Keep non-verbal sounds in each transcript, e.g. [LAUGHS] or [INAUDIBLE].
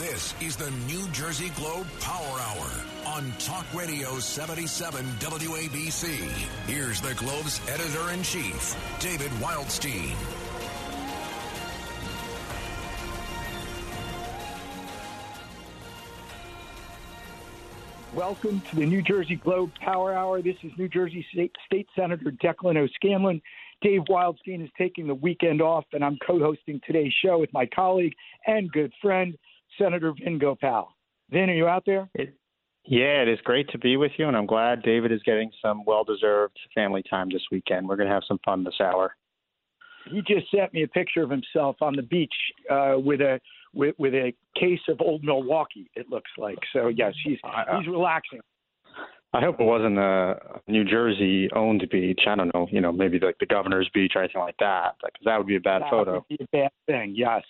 This is the New Jersey Globe Power Hour on Talk Radio 77 WABC. Here's the Globe's editor in chief, David Wildstein. Welcome to the New Jersey Globe Power Hour. This is New Jersey State, State Senator Declan O'Scanlan. Dave Wildstein is taking the weekend off, and I'm co hosting today's show with my colleague and good friend, Senator Vin Gopal. Vin, are you out there? It, yeah, it is great to be with you, and I'm glad David is getting some well deserved family time this weekend. We're going to have some fun this hour. He just sent me a picture of himself on the beach uh, with a with, with a case of old Milwaukee. It looks like so. Yes, he's he's relaxing. I hope it wasn't a New Jersey owned beach. I don't know, you know, maybe like the governor's beach or anything like that, because that would be a bad that photo. Would be a bad thing. Yes.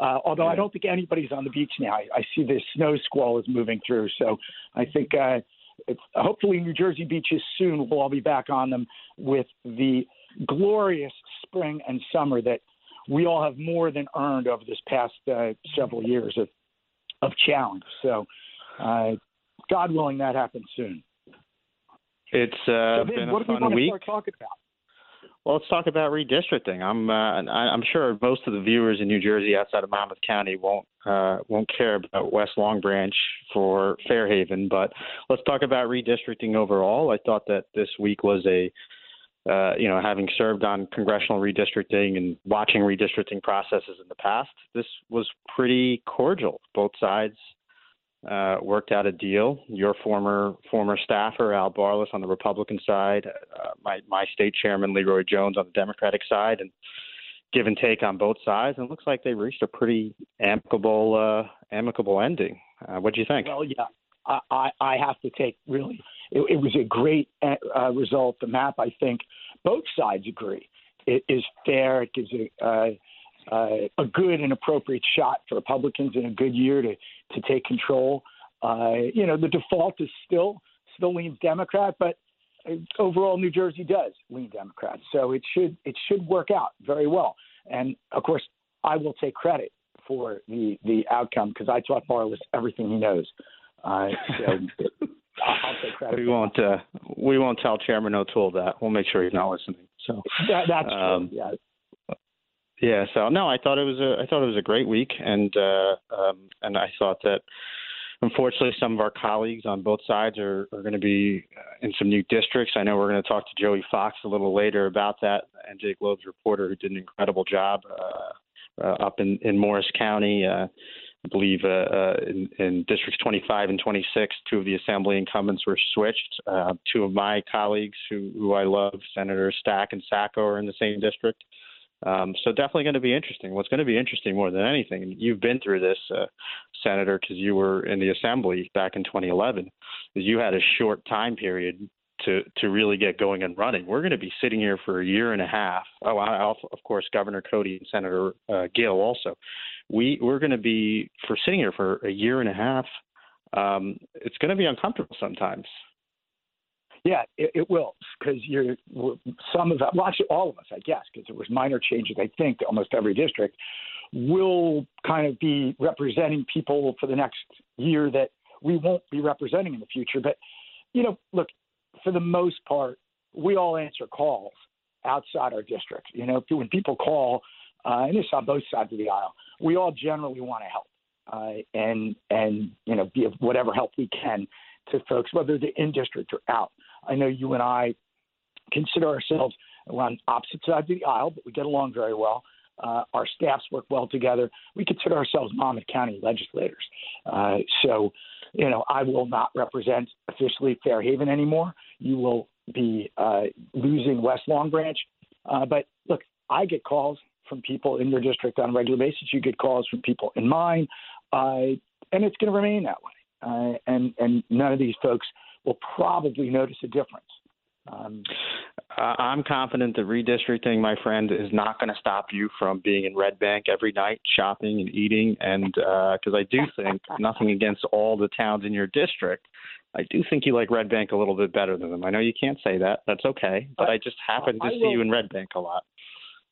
Uh, although. I don't think anybody's on the beach now. I, I see the snow squall is moving through, so I think uh, it's, hopefully New Jersey beaches soon we'll all be back on them with the glorious spring and summer that we all have more than earned over this past uh, several years of of challenge. So, uh, God willing, that happens soon. It's uh, so then, been a what fun we week. Start talking about? Well, let's talk about redistricting. I'm uh, I'm sure most of the viewers in New Jersey outside of Monmouth County won't uh, won't care about West Long Branch for Fair Haven, but let's talk about redistricting overall. I thought that this week was a uh, you know, having served on congressional redistricting and watching redistricting processes in the past, this was pretty cordial. Both sides uh, worked out a deal. Your former former staffer Al Barlas on the Republican side, uh, my my state chairman Leroy Jones on the Democratic side, and give and take on both sides. And it looks like they reached a pretty amicable uh, amicable ending. Uh, what do you think? Well, yeah, I I have to take really. It, it was a great uh, result. The map, I think, both sides agree, it is fair. It gives a uh, uh, a good and appropriate shot for Republicans in a good year to to take control. Uh, you know, the default is still still leans Democrat, but overall New Jersey does lean Democrat. So it should it should work out very well. And of course, I will take credit for the the outcome because I taught Barlas everything he knows. Uh, so [LAUGHS] I'll take credit. We won't. Uh, we won't tell Chairman O'Toole that. We'll make sure he's not listening. So that, that's um, true. Yeah. Yeah. So no, I thought it was a. I thought it was a great week, and uh, um, and I thought that. Unfortunately, some of our colleagues on both sides are, are going to be uh, in some new districts. I know we're going to talk to Joey Fox a little later about that, and Jake Globe's reporter who did an incredible job uh, uh, up in, in Morris County. Uh, I believe uh, uh, in, in, districts 25 and 26, two of the assembly incumbents were switched. Uh, two of my colleagues, who, who I love, Senator Stack and Sacco, are in the same district. Um, so definitely going to be interesting. What's going to be interesting more than anything, you've been through this, uh, Senator, because you were in the assembly back in 2011, is you had a short time period to to really get going and running. We're going to be sitting here for a year and a half. Oh, I, of course, Governor Codey and Senator uh, Gill also we we're going to be for sitting here for a year and a half. Um, it's going to be uncomfortable sometimes. Yeah, it, it will because you're some of that. Well, all of us, I guess, because there was minor changes. I think to almost every district will kind of be representing people for the next year that we won't be representing in the future. But you know, look, for the most part, we all answer calls outside our district. You know, when people call, uh, and this on both sides of the aisle, we all generally want to help uh, and and you know of whatever help we can to folks, whether they're in district or out. I know you and I consider ourselves on opposite sides of the aisle, but we get along very well. Uh, our staffs work well together. We consider ourselves Monmouth County legislators. Uh, so, you know, I will not represent officially Fair Haven anymore. You will be uh, losing West Long Branch. Uh, but look, I get calls from people in your district on a regular basis. You get calls from people in mine, and it's going to remain that way. Uh, and and none of these folks will probably notice a difference. Um, uh, I'm confident that redistricting, my friend, is not going to stop you from being in Red Bank every night, shopping and eating. And because uh, I do think, [LAUGHS] nothing against all the towns in your district, I do think you like Red Bank a little bit better than them. I know you can't say that. That's okay. But I just happen to I see will, you in Red Bank a lot.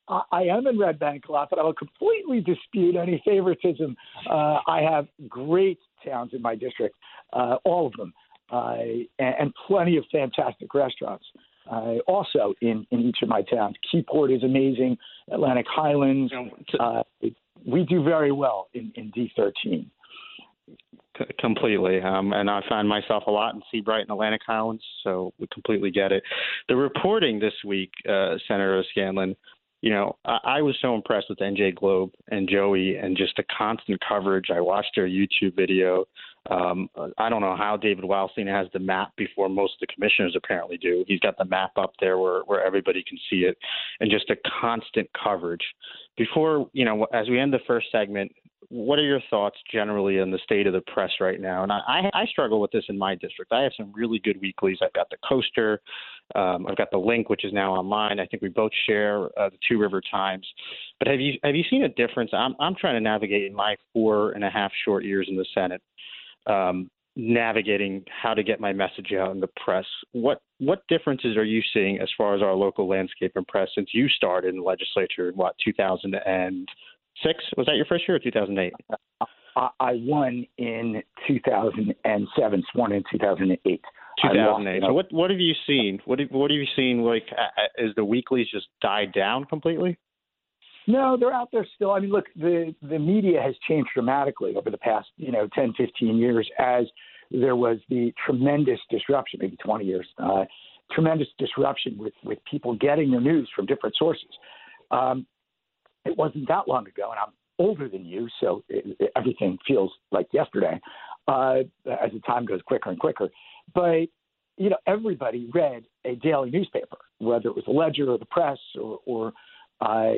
I, I am in Red Bank a lot, but I will completely dispute any favoritism. Uh, I have great towns in my district, uh, all of them, uh, and, and plenty of fantastic restaurants. Uh, also in, in each of my towns. Keyport is amazing. Atlantic Highlands. Uh, we do very well in, in D13 completely. Um, and I find myself a lot in Sea Bright and Atlantic Highlands, so we completely get it. The reporting this week, uh, Senator Scanlan, you know, I, I was so impressed with NJ Globe and Joey and just the constant coverage. I watched their YouTube video. Um, I don't know how David Wildstein has the map before most of the commissioners apparently do. He's got the map up there where, where everybody can see it, and just a constant coverage. Before, you know, as we end the first segment, what are your thoughts generally on the state of the press right now? And I, I struggle with this in my district. I have some really good weeklies. I've got the Coaster, um, I've got the Link, which is now online. I think we both share uh, the Two River Times. But have you have you seen a difference? I'm I'm trying to navigate in my four and a half short years in the Senate, um, navigating how to get my message out in the press. What what differences are you seeing as far as our local landscape and press since you started in the legislature in what 2006? Was that your first year or 2008? I won in 2007, sworn in 2008. 2008. So what what have you seen? What have, what have you seen? Like, is the weeklies just died down completely? No, they're out there still. I mean, look, the the media has changed dramatically over the past, you know, 10, 15 years as there was the tremendous disruption, maybe 20 years, uh, tremendous disruption with with people getting their news from different sources. Um, it wasn't that long ago, and I'm older than you, so it, it, everything feels like yesterday uh, as the time goes quicker and quicker. But you know, everybody read a daily newspaper, whether it was the Ledger or the Press, or, or uh,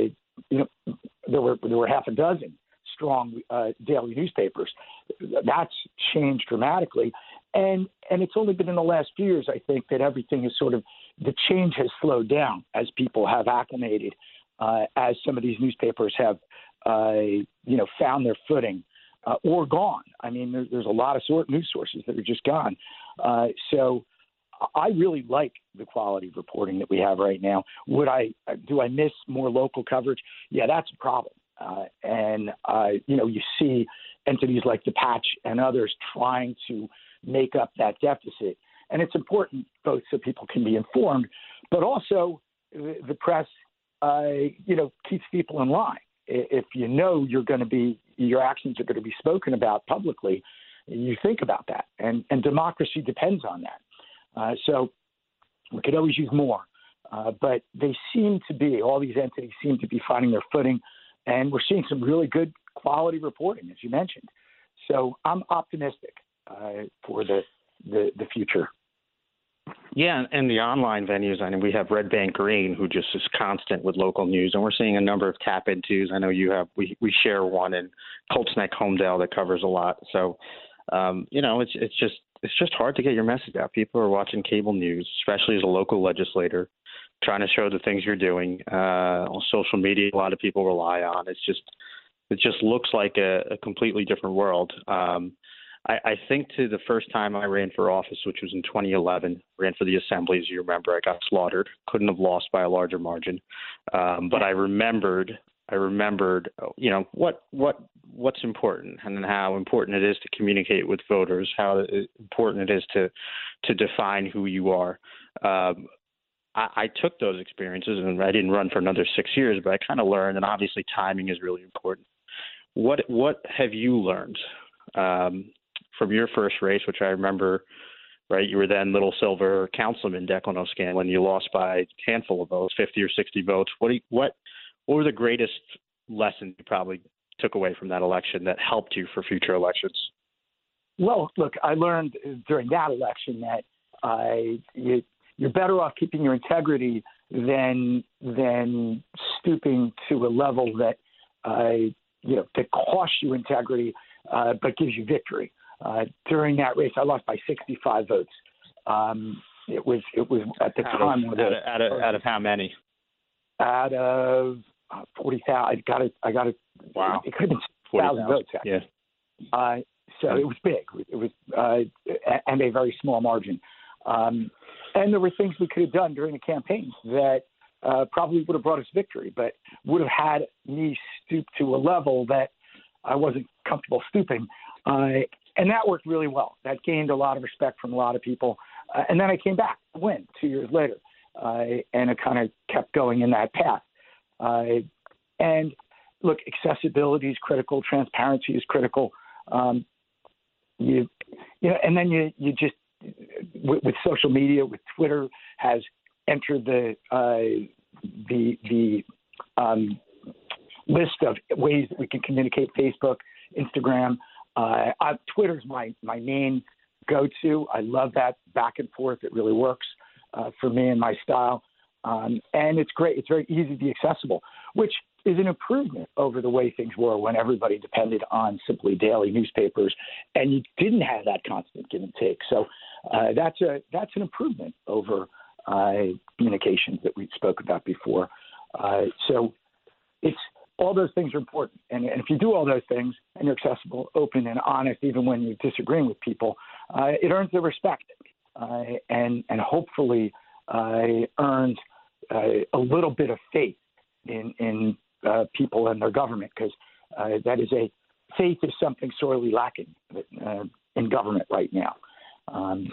you know, there were there were half a dozen strong uh, daily newspapers. That's changed dramatically, and and it's only been in the last few years, I think, that everything is sort of the change has slowed down as people have acclimated uh, as some of these newspapers have, uh, you know, found their footing uh, or gone. I mean, there, there's a lot of sort news sources that are just gone. Uh, so I really like the quality of reporting that we have right now. Would I do I miss more local coverage? Yeah, that's a problem. Uh, and uh, you know, you see entities like the Patch and others trying to make up that deficit. And it's important both so people can be informed, but also the, the press uh, you know, keeps people in line. If you know you're going to be, your actions are going to be spoken about publicly, you think about that. And, and democracy depends on that. Uh, so we could always use more. Uh, but they seem to be, all these entities seem to be finding their footing. And we're seeing some really good quality reporting, as you mentioned. So I'm optimistic uh, for the, the, the future. Yeah, and the online venues. I mean, we have Red Bank Green, who just is constant with local news, and we're seeing a number of tap intos. I know you have. We we share one in Colts Neck, Holmdel, that covers a lot. So, um, you know, it's it's just it's just hard to get your message out. People are watching cable news, especially as a local legislator, trying to show the things you're doing uh, on social media. A lot of people rely on. It's just it just looks like a, a completely different world. Um, I, I think to the first time I ran for office, which was in 2011, ran for the assembly. As you remember, I got slaughtered. Couldn't have lost by a larger margin, um, but I remembered. I remembered, you know, what what what's important and how important it is to communicate with voters, how important it is to to define who you are. Um, I, I took those experiences, and I didn't run for another six years, but I kind of learned, and obviously timing is really important. What what have you learned um, from your first race, which I remember, right? You were then Little Silver Councilman Declan O'Scanlan. You lost by a handful of votes, 50 or 60 votes. What, you, what, what were the greatest lessons you probably took away from that election that helped you for future elections? Well, look, I learned during that election that uh, you, you're better off keeping your integrity than than stooping to a level that uh, you know that costs you integrity uh, but gives you victory. Uh, during that race, I lost by 65 votes. Um, it was it was at the out time of, out, of, out, of, out of how many? Out of uh, forty thousand. I got it. I got it. Wow. It could have been thousand votes. Actually. Yeah. Uh, so it was big. It was uh, and a very small margin. Um, and there were things we could have done during the campaign that uh, probably would have brought us victory, but would have had me stoop to a level that I wasn't comfortable stooping. Uh, and that worked really well. That gained a lot of respect from a lot of people. Uh, and then I came back win two years later, uh, and it kind of kept going in that path. Uh, and look, accessibility is critical, transparency is critical. Um, you, you know, and then you you just with, with social media, with Twitter has entered the uh, the the um, list of ways that we can communicate. Facebook, Instagram, uh, Twitter's my my main go-to. I love that back and forth. It really works uh, for me and my style, um, and it's great. It's very easy to be accessible, which is an improvement over the way things were when everybody depended on simply daily newspapers, and you didn't have that constant give and take. So uh, that's a that's an improvement over uh, communications that we spoke about before. Uh, so it's all those things are important, and, and, if you do all those things and you're accessible, open, and honest, even when you're disagreeing with people, uh, it earns their respect, uh, and and hopefully uh, earns a little bit of faith in in uh, people and their government because uh, that is a faith is something sorely lacking uh, in government right now. Um,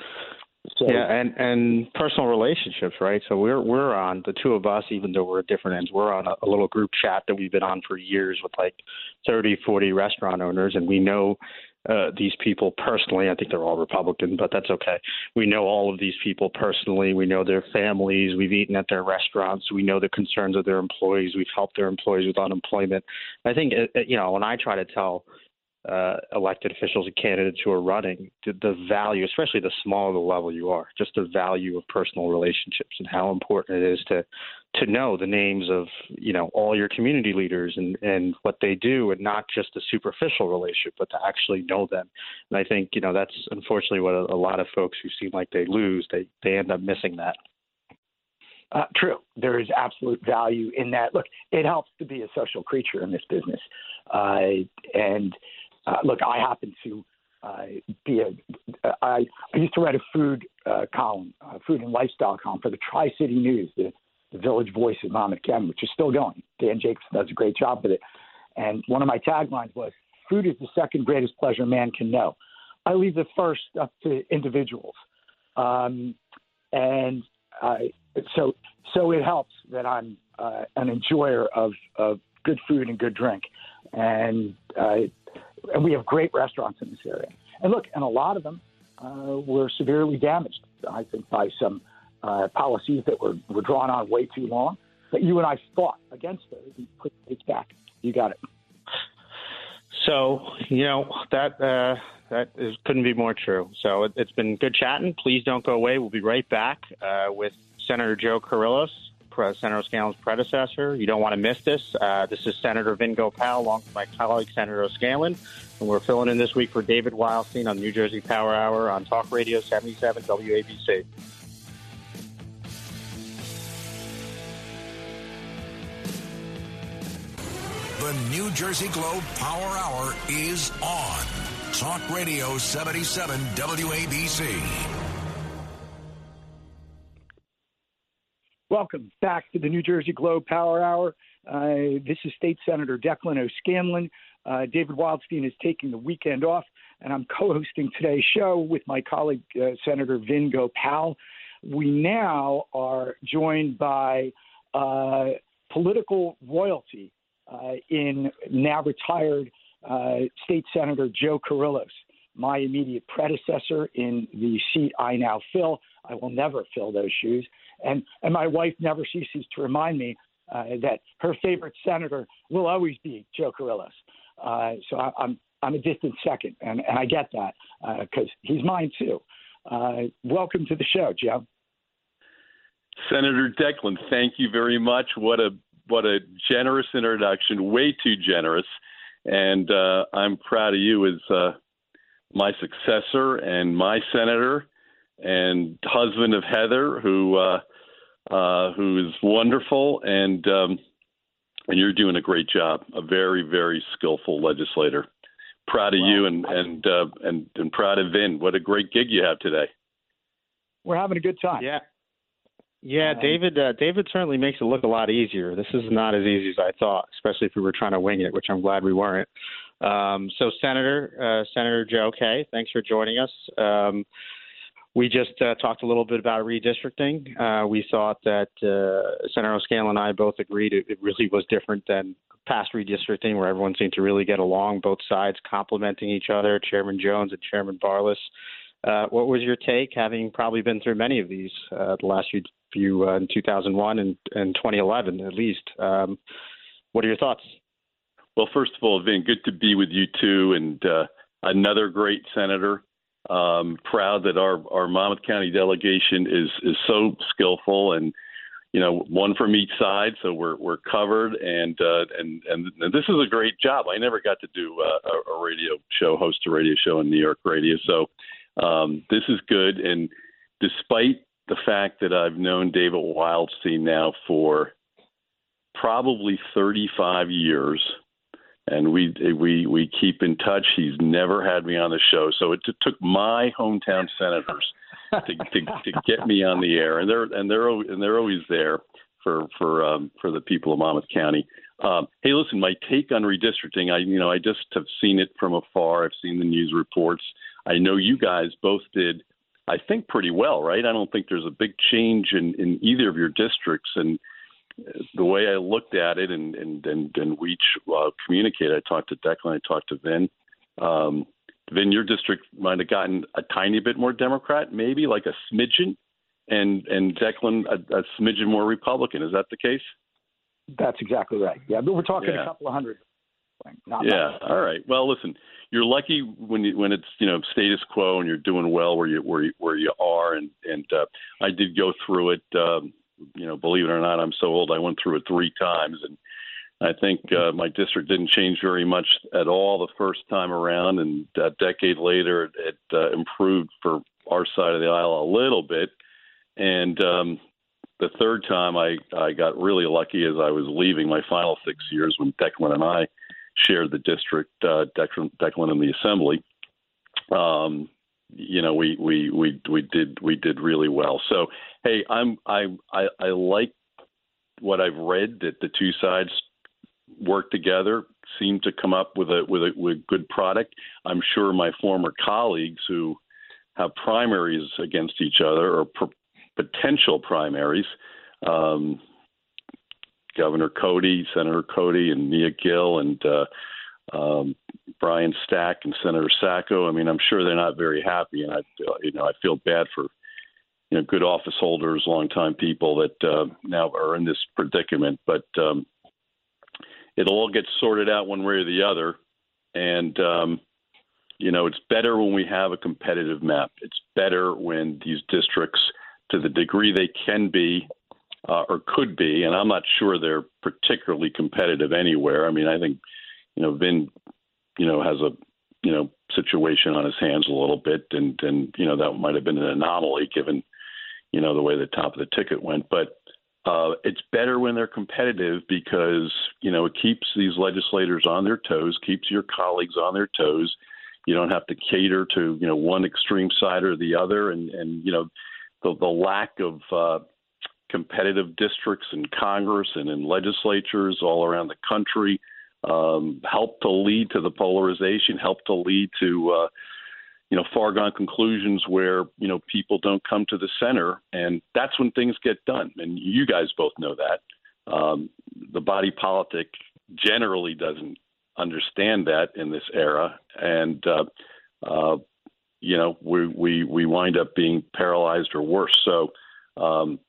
so, yeah, and and personal relationships, right? So we're we're on the two of us, even though we're at different ends. We're on a, a little group chat that we've been on for years with like 30, 40 restaurant owners, and we know uh, these people personally. I think they're all Republican, but that's okay. We know all of these people personally. We know their families. We've eaten at their restaurants. We know the concerns of their employees. We've helped their employees with unemployment. I think, uh, uh, you know, when I try to tell uh, elected officials and candidates who are running, the, the value, especially the smaller the level you are, just the value of personal relationships and how important it is to to know the names of you know all your community leaders and and what they do, and not just a superficial relationship, but to actually know them. And I think you know that's unfortunately what a, a lot of folks who seem like they lose, they they end up missing that. Uh, true. There is absolute value in that. Look, it helps to be a social creature in this business. Uh, and uh, look, I happen to uh, be a. I, used to write a food uh, column, uh, food and lifestyle column for the Tri City News, the, the Village Voice of Monmouth which is still going. Dan Jacobson does a great job with it. And one of my taglines was, "Food is the second greatest pleasure man can know." I leave the first up to individuals, um, and uh, so so it helps that I'm uh, an enjoyer of, of good food and good drink, and uh, and we have great restaurants in this area. And look, and a lot of them uh, were severely damaged, I think, by some uh, policies that were, were drawn on way too long. But you and I fought against those and put it back. You got it. So you know that uh, that is, couldn't be more true. So it, has been good chatting. Please don't go away. We'll be right back uh, with Senator Joe Kyrillos Senator O'Scanlan's predecessor. You don't want to miss this. Uh, this is Senator Vin Gopal along with my colleague, Senator O'Scanlan. And we're filling in this week for David Wildstein on New Jersey Power Hour on Talk Radio 77 WABC. The New Jersey Globe Power Hour is on. Talk Radio 77 WABC. Welcome back to the New Jersey Globe Power Hour. Uh, this is State Senator Declan O'Scanlan. Uh, David Wildstein is taking the weekend off, and I'm co hosting today's show with my colleague, uh, Senator Vin Gopal. We now are joined by uh, political royalty uh, in now retired uh, State Senator Joe Kyrillos, my immediate predecessor in the seat I now fill. I will never fill those shoes. And and my wife never ceases to remind me uh, that her favorite senator will always be Joe Kyrillos. Uh, so I, I'm I'm a distant second, and, and I get that because uh, he's mine too. Uh, welcome to the show, Joe. Senator Declan, thank you very much. What a what a generous introduction, way too generous, and uh, I'm proud of you as uh, my successor and my senator and husband of Heather, who uh, uh, who is wonderful, and um, and you're doing a great job. A very very skillful legislator. Proud of you and and uh, and and proud of Vin. What a great gig you have today. We're having a good time. Yeah. Yeah, um, David. Uh, David certainly makes it look a lot easier. This is not as easy as I thought, especially if we were trying to wing it, which I'm glad we weren't. Um, so, Senator uh, Senator Joe Kay, thanks for joining us. Um, we just uh, talked a little bit about redistricting. Uh, we thought that uh, Senator O'Scanlan and I both agreed it, it, really was different than past redistricting, where everyone seemed to really get along, both sides complementing each other, Chairman Jones and Chairman Barlas. Uh, what was your take, having probably been through many of these uh, the last few, few uh, in 2001 and, and 2011 at least? Um, what are your thoughts? Well, first of all, Vin, good to be with you too, and another great senator um, proud that our our Monmouth County delegation is is so skillful and you know one from each side, so we're we're covered and uh, and, and this is a great job. I never got to do uh, a, a radio show, host a radio show in New York radio, so um, this is good. And despite the fact that I've known David Wildstein now for probably 35 years and we we we keep in touch. He's never had me on the show, so it took my hometown senators to, to to get me on the air, and they're and they're and they're always there for for um, for the people of Monmouth County. Um, hey, listen, my take on redistricting, I you know I just have seen it from afar. I've seen the news reports. I know you guys both did. I think pretty well, right? I don't think there's a big change in, in either of your districts, and the way I looked at it and and and, and we uh, communicated, I talked to Declan, I talked to Vin. Um, Vin, your district might have gotten a tiny bit more Democrat, maybe like a smidgen, and and Declan a, a smidgen more Republican. Is that the case? That's exactly right. Yeah, but we're talking yeah. a couple of hundred. Not yeah. Much. All right. Well, listen, you're lucky when you, when it's you know status quo and you're doing well where you where you, where you are, and and uh, I did go through it. Um, you know, believe it or not, I'm so old. I went through it three times, and I think uh, my district didn't change very much at all the first time around, and a decade later, it, uh, improved for our side of the aisle a little bit. And um, the third time, I I got really lucky as I was leaving my final six years when Declan and I shared the district, uh, Declan, Declan in the assembly. Um, you know we we we we did we did really well. So hey, I'm I I, I like what I've read that the two sides work together, seem to come up with a with a with good product. I'm sure my former colleagues who have primaries against each other or potential primaries. Um, Governor Codey, Senator Codey, and Nia Gill, and uh, um, Brian Stack and Senator Sacco. I mean, I'm sure they're not very happy, and I, you know, I feel bad for you know good office holders, longtime people that uh, now are in this predicament. But um, it'll all get sorted out one way or the other, and um, you know, it's better when we have a competitive map. It's better when these districts, to the degree they can be. Uh, or could be, and I'm not sure they're particularly competitive anywhere. I mean, I think you know, Vin, you know, has a you know situation on his hands a little bit, and and you know that might have been an anomaly given you know the way the top of the ticket went, but. Uh, it's better when they're competitive because you know it keeps these legislators on their toes, keeps your colleagues on their toes. You don't have to cater to you know one extreme side or the other, and and you know the the lack of uh, competitive districts in Congress and in legislatures all around the country um, help to lead to the polarization, help to lead to uh, you know far gone conclusions where you know people don't come to the center, and that's when things get done. And you guys both know that um, the body politic generally doesn't understand that in this era, and uh, uh, you know we we we wind up being paralyzed or worse. So. Um,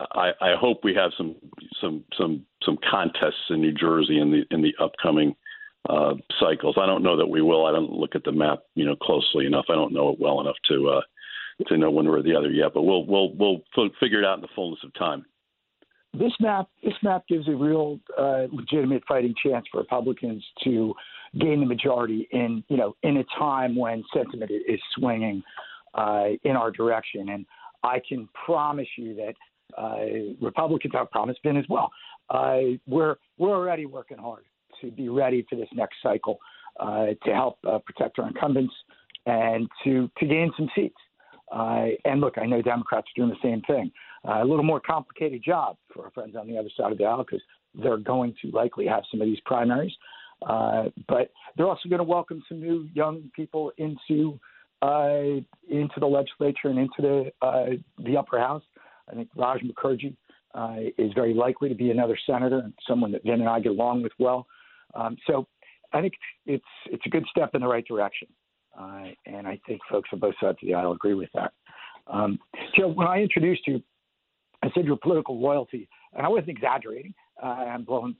I, I hope we have some some some some contests in New Jersey in the in the upcoming uh, cycles. I don't know that we will. I don't look at the map, you know, closely enough. I don't know it well enough to uh, to know one way or the other yet. But we'll we'll we'll figure it out in the fullness of time. This map this map gives a real uh, legitimate fighting chance for Republicans to gain the majority in you know in a time when sentiment is swinging uh, in our direction. And I can promise you that uh, Republicans have promised Vin as well. Uh, we're we're already working hard to be ready for this next cycle uh, to help uh, protect our incumbents and to to gain some seats. Uh, and look, I know Democrats are doing the same thing. Uh, a little more complicated job for our friends on the other side of the aisle because they're going to likely have some of these primaries. Uh, but they're also going to welcome some new young people into uh, into the legislature and into the the upper house. I think Raj Mukherjee uh, is very likely to be another senator and someone that Vin and I get along with well. Um, so I think it's it's a good step in the right direction, uh, and I think folks on both sides of the aisle agree with that. Um, Joe, when I introduced you, I said your political loyalty, and I wasn't exaggerating. Uh, I'm blowing,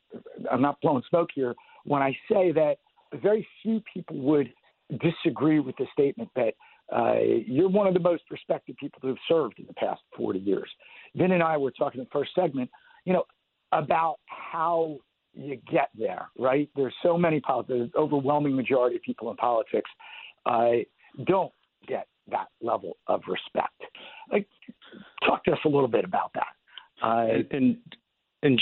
I'm not blowing smoke here when I say that very few people would disagree with the statement that uh, you're one of the most respected people who have served in the past 40 years. Vin and I were talking in the first segment, you know, about how you get there, right? There's so many politics, overwhelming majority of people in politics uh, don't get that level of respect. Like, talk to us a little bit about that. Uh, and and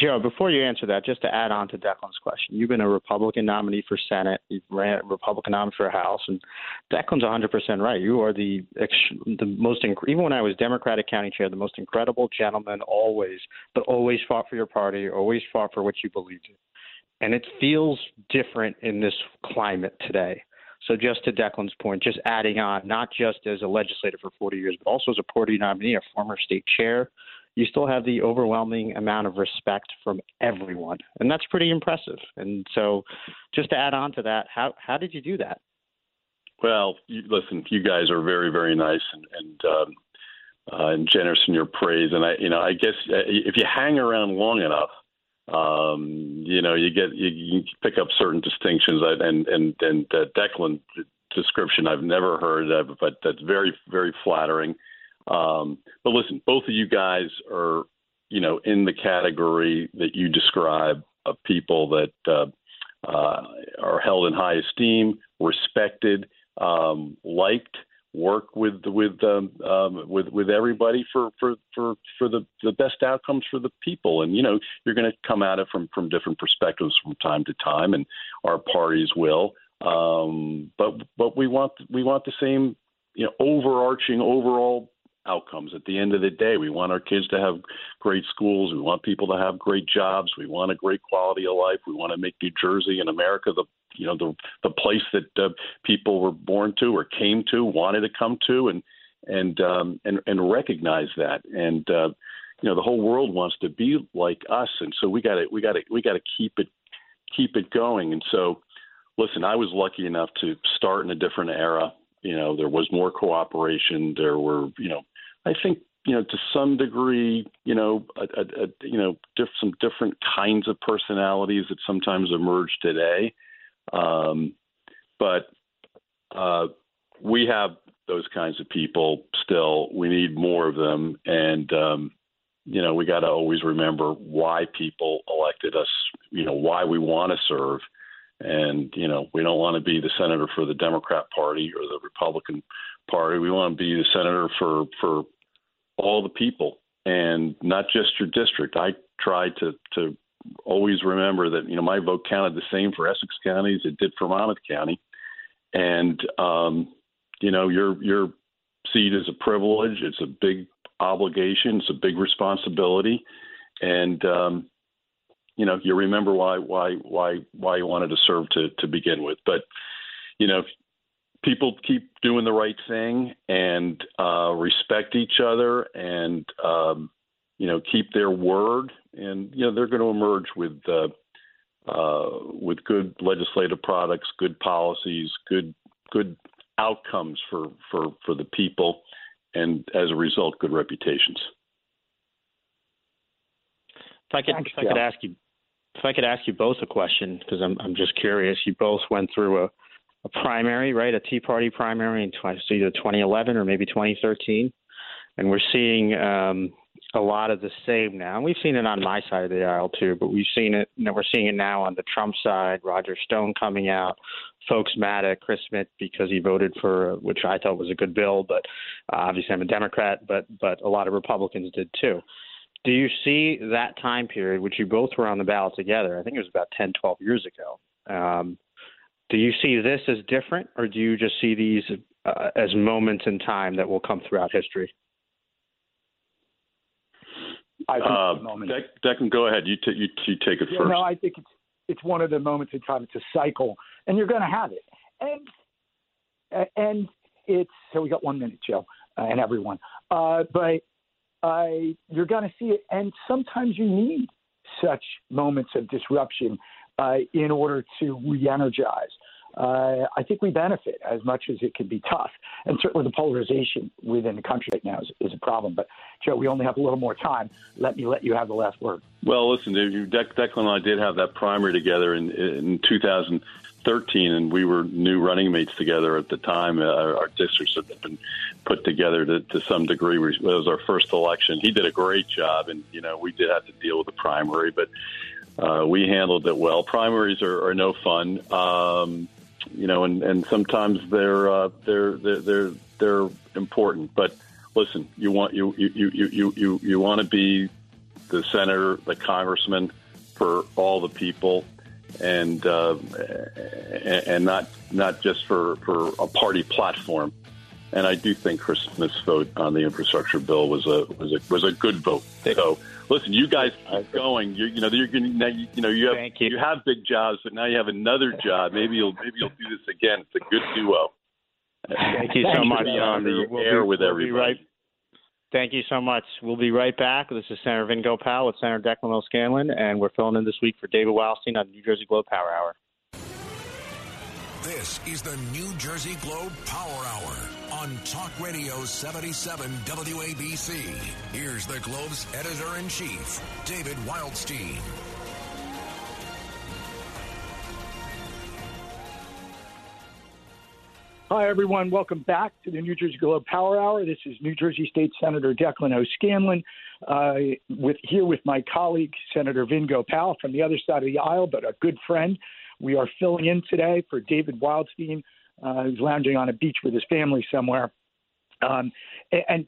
Joe, before you answer that, just to add on to Declan's question, you've been a Republican nominee for Senate, you've ran a Republican nominee for House, and Declan's 100% right. You are the the most even when I was Democratic county chair, the most incredible gentleman always, but always fought for your party, always fought for what you believed in, and it feels different in this climate today. So just to Declan's point, just adding on, not just as a legislator for 40 years, but also as a party nominee, a former state chair, you still have the overwhelming amount of respect from everyone, and that's pretty impressive. And so, just to add on to that, how how did you do that? Well, you, listen, you guys are very very nice and and um, uh, and generous in your praise, and I you know I guess uh, if you hang around long enough. Um, you know, you get you, you pick up certain distinctions, and and and uh, Declan description I've never heard of, but that's very very flattering. Um, but listen, both of you guys are, you know, in the category that you describe of people that uh, uh, are held in high esteem, respected, um, liked, work with with um, um, with with everybody for for for for the the best outcomes for the people. And you know, you're going to come at it from from different perspectives from time to time, and our parties will. Um, but but we want we want the same you know overarching overall outcomes. At the end of the day, we want our kids to have great schools. We want people to have great jobs. We want a great quality of life. We want to make New Jersey and America the you know the the place that uh, people were born to or came to, wanted to come to, and and um, and and recognize that. And uh, you know the whole world wants to be like us, and so we got to we got to we got to keep it keep it going. And so, listen, I was lucky enough to start in a different era you know there was more cooperation there were you know I think you know to some degree, you know, a, a, a, you know, diff, some different kinds of personalities that sometimes emerge today, um, but uh, we have those kinds of people still. We need more of them, and um, you know, we got to always remember why people elected us. You know, why we want to serve. And you know, we don't want to be the senator for the Democrat Party or the Republican Party. We want to be the senator for for all the people and not just your district. I try to to always remember that you know my vote counted the same for Essex County as it did for Monmouth County, and um, you know your your seat is a privilege. It's a big obligation. It's a big responsibility, and um, you know you remember why why why why you wanted to serve to to begin with. But you know people keep doing the right thing and uh, respect each other and um, you know keep their word and you know they're going to emerge with uh, uh, with good legislative products, good policies, good good outcomes for for for the people, and as a result, good reputations. If I could, Thanks, if I could ask you, if I could ask you both a question because I'm I'm just curious. You both went through a a primary, right? A Tea Party primary in either 2011 or maybe 2013, and we're seeing um, a lot of the same now. And we've seen it on my side of the aisle too, but we've seen it. You know, we're seeing it now on the Trump side. Roger Stone coming out, folks mad at Chris Smith because he voted for, which I thought was a good bill, but uh, obviously I'm a Democrat, but but a lot of Republicans did too. Do you see that time period, which you both were on the ballot together? I think it was about 10, 12 years ago. Um, do you see this as different, or do you just see these uh, as moments in time that will come throughout history. I think Uh, moment. Deck, Declan, go ahead. You, t- you, you take it Yeah, first. no, I think it's it's one of the moments in time. It's a cycle, and you're going to have it. And and it's so we got one minute, Joe, uh, and everyone. Uh, but uh, you're going to see it, and sometimes you need such moments of disruption uh, in order to re-energize. Uh, I think we benefit as much as it can be tough, and certainly the polarization within the country right now is, is a problem. But Joe, we only have a little more time. Let me let you have the last word. Well, listen, Dec- Declan and I did have that primary together in, in 2013, and we were new running mates together at the time. Uh, our, our districts had been put together to, to some degree. It was our first election. He did a great job, and you know we did have to deal with the primary, but uh, we handled it well. Primaries are, are no fun, um, you know, and, and sometimes they're, uh, they're they're they're they're important. But listen, you want you you you you you you want to be the senator, the congressman, for all the people, and uh, and and not not just for for a party platform. And I do think Chris Smith's vote on the infrastructure bill was a was a was a good vote. So listen, you guys keep going. You, you know you're going now. You, you know you have Thank you. have big jobs, but now you have another job. Maybe you'll maybe you'll do this again. It's a good duo. Thank you so Thank much Be you. on the We'll be- air with we'll everybody. right- Thank you so much. We'll be right back. This is Senator Vin Gopal with Senator Declan O'Scanlan, and we're filling in this week for David Wildstein on New Jersey Globe Power Hour. This is the New Jersey Globe Power Hour on Talk Radio 77 WABC. Here's the Globe's editor in chief, David Wildstein. Hi, everyone. Welcome back to the New Jersey Globe Power Hour. This is New Jersey State Senator Declan O'Scanlan, uh, with here with my colleague Senator Vin Gopal from the other side of the aisle, but a good friend. We are filling in today for David Wildstein, uh, who's lounging on a beach with his family somewhere. Um, and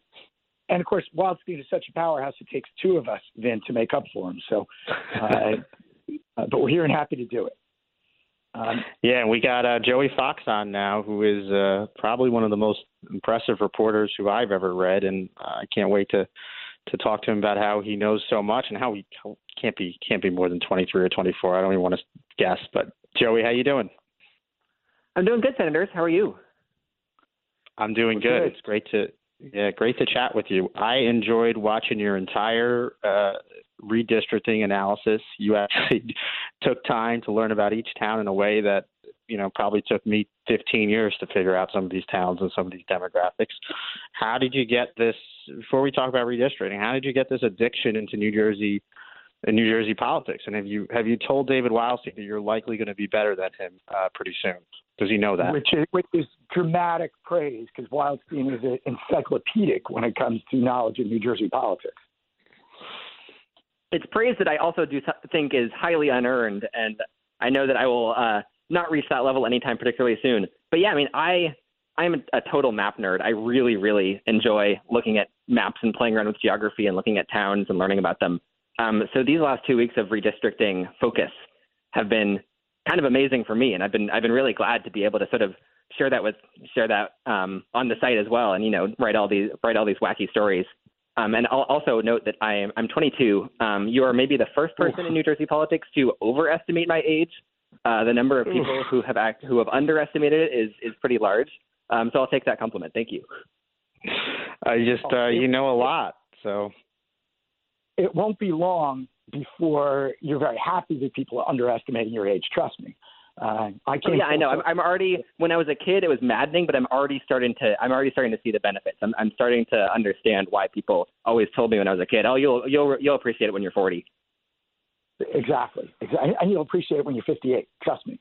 and of course, Wildstein is such a powerhouse; it takes two of us, Vin, to make up for him. So, uh, [LAUGHS] uh, but we're here and happy to do it. Um, Yeah, and we got uh, Joey Fox on now, who is uh, probably one of the most impressive reporters who I've ever read, and uh, I can't wait to to talk to him about how he knows so much and how he can't be can't be more than 23 or 24. I don't even want to guess, but Joey, how you doing? I'm doing good, senators. How are you? I'm doing good. good. It's great to yeah, great to chat with you. I enjoyed watching your entire uh, redistricting analysis. You actually [LAUGHS] took time to learn about each town in a way that you know probably took me 15 years to figure out some of these towns and some of these demographics. How did you get this? Before we talk about redistricting, how did you get this addiction into New Jersey? In New Jersey politics, and have you have you told David Wildstein that you're likely going to be better than him uh, pretty soon? Does he know that? which is which is dramatic praise because Wildstein is an encyclopedic when it comes to knowledge of New Jersey politics. It's praise that I also do think is highly unearned, and I know that I will uh, not reach that level anytime particularly soon. But yeah, I mean, I I'm a, a total map nerd. I really, really enjoy looking at maps and playing around with geography and looking at towns and learning about them. Um, so these last two weeks of redistricting focus have been kind of amazing for me, and I've been I've been really glad to be able to sort of share that with share that um, on the site as well, and you know write all these write all these wacky stories. Um, and I'll also note that I am I'm 22. Um, you are maybe the first person in New Jersey politics to overestimate my age. Uh, the number of people who have act, who have underestimated it is is pretty large. Um, so I'll take that compliment. Thank you. I just uh, you know a lot, so It won't be long before you're very happy that people are underestimating your age. Trust me. Uh, I Oh, can't. yeah, I know. I'm, I'm already. When I was a kid, it was maddening, but I'm already starting to. I'm already starting to see the benefits. I'm, I'm starting to understand why people always told me when I was a kid, "Oh, you'll you'll you'll appreciate it when you're 40." Exactly. Exactly. And you'll appreciate it when you're 58. Trust me.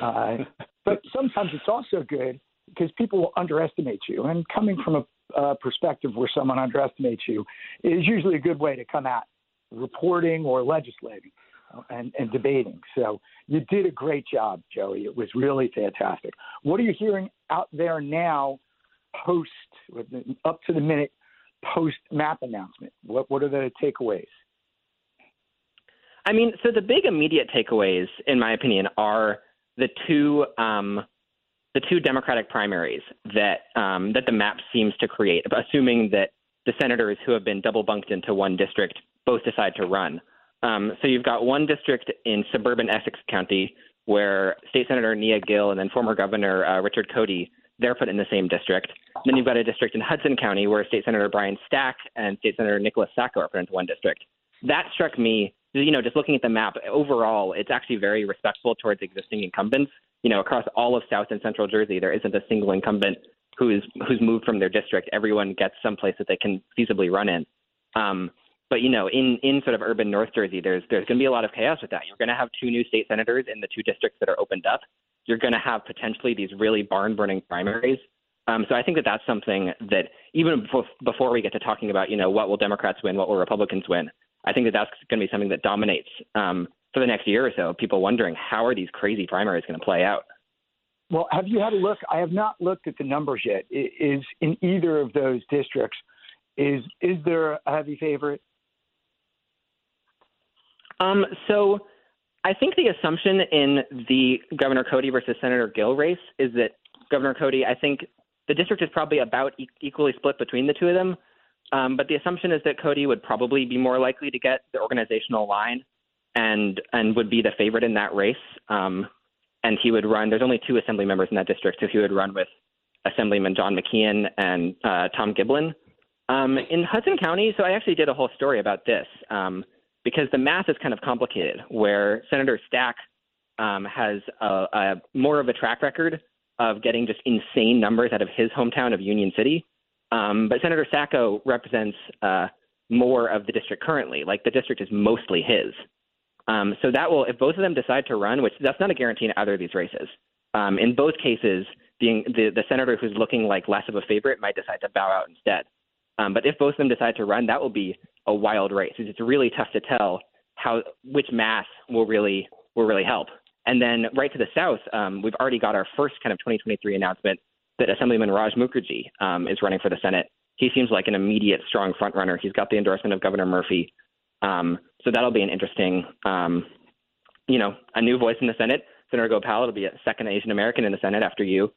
Uh, [LAUGHS] but sometimes it's also good because people will underestimate you. And coming from a uh, perspective where someone underestimates you is usually a good way to come at reporting or legislating uh, and, and debating. So you did a great job, Joey. It was really fantastic. What are you hearing out there now, post, up to the minute, post map announcement? What, what are the takeaways? I mean, so the big immediate takeaways, in my opinion, are the two um, the two Democratic primaries that um, that the map seems to create, assuming that the senators who have been double bunked into one district both decide to run. Um, so you've got one district in suburban Essex County where State Senator Nia Gill and then former Governor uh, Richard Codey they're put in the same district. Then you've got a district in Hudson County where State Senator Brian Stack and State Senator Nicholas Sacco are put into one district. That struck me, you know, just looking at the map overall, it's actually very respectful towards existing incumbents. You know, across all of South and Central Jersey, there isn't a single incumbent who's who's moved from their district. Everyone gets some place that they can feasibly run in. Um, but you know, in in sort of urban North Jersey, there's there's going to be a lot of chaos with that. You're going to have two new state senators in the two districts that are opened up. You're going to have potentially these really barn burning primaries. Um, so I think that that's something that even before, before we get to talking about you know what will Democrats win, what will Republicans win, I think that that's going to be something that dominates um, for the next year or so. People wondering how are these crazy primaries going to play out. Well, have you had a look? I have not looked at the numbers yet. Is in either of those districts, is is there a heavy favorite? Um, so I think the assumption in the Governor Codey versus Senator Gill race is that Governor Codey, I think the district is probably about e- equally split between the two of them. Um, but the assumption is that Codey would probably be more likely to get the organizational line and and would be the favorite in that race. Um, and he would run. There's only two assembly members in that district, so he would run with Assemblyman John McKeon and uh, Tom Giblin. Um, in Hudson County, so I actually did a whole story about this. Um, because the math is kind of complicated, where Senator Stack um, has a, a more of a track record of getting just insane numbers out of his hometown of Union City. Um, but Senator Sacco represents uh, more of the district currently. Like the district is mostly his. Um, so that will, if both of them decide to run, which that's not a guarantee in either of these races. Um, in both cases, the, the, the senator who's looking like less of a favorite might decide to bow out instead. Um, but if both of them decide to run, that will be a wild race. It's really tough to tell how which mass will really will really help. And then right to the south, um, we've already got our first kind of 2023 announcement that Assemblyman Raj Mukherjee um, is running for the Senate. He seems like an immediate strong front runner. He's got the endorsement of Governor Murphy, um, so that'll be an interesting, um, you know, a new voice in the Senate. Senator Gopal will be a second Asian American in the Senate after you.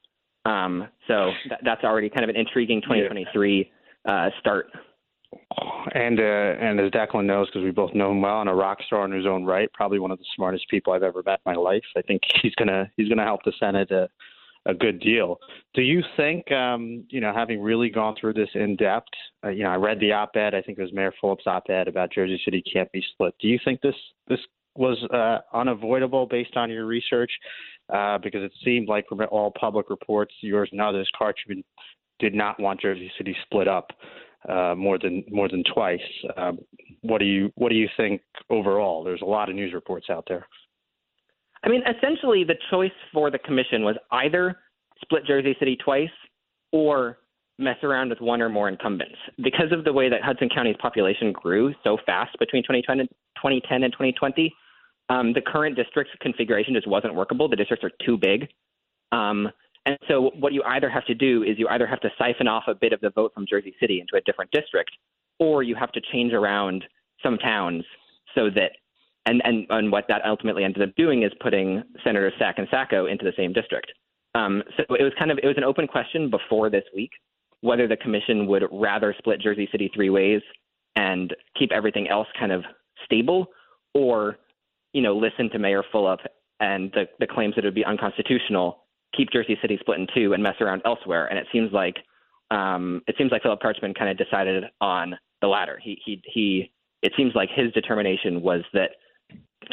Um, so that, that's already kind of an intriguing 2023 uh, start. And uh, and as Declan knows, because we both know him well, and a rock star in his own right, probably one of the smartest people I've ever met in my life. I think he's gonna he's gonna help the Senate a, a good deal. Do you think, um, you know, having really gone through this in depth, uh, you know, I read the op-ed. I think it was Mayor Fulop's op-ed about Jersey City can't be split. Do you think this this was uh, unavoidable based on your research? Uh, because it seemed like from all public reports, yours and others, Carchman did not want Jersey City split up uh, more than more than twice. Um, what do you what do you think overall? There's a lot of news reports out there. I mean, essentially, the choice for the commission was either split Jersey City twice or mess around with one or more incumbents. Because of the way that Hudson County's population grew so fast between 2010 and 2020, um, the current district's configuration just wasn't workable. The districts are too big. Um, and so what you either have to do is you either have to siphon off a bit of the vote from Jersey City into a different district, or you have to change around some towns so that and, and, and what that ultimately ended up doing is putting Senator Stack and Sacco into the same district. Um, so it was kind of it was an open question before this week whether the commission would rather split Jersey City three ways and keep everything else kind of stable, or you know listen to Mayor Fulop and the, the claims that it would be unconstitutional keep Jersey City split in two and mess around elsewhere. And it seems like um, it seems like Philip Carchman kind of decided on the latter. He he he. It seems like his determination was that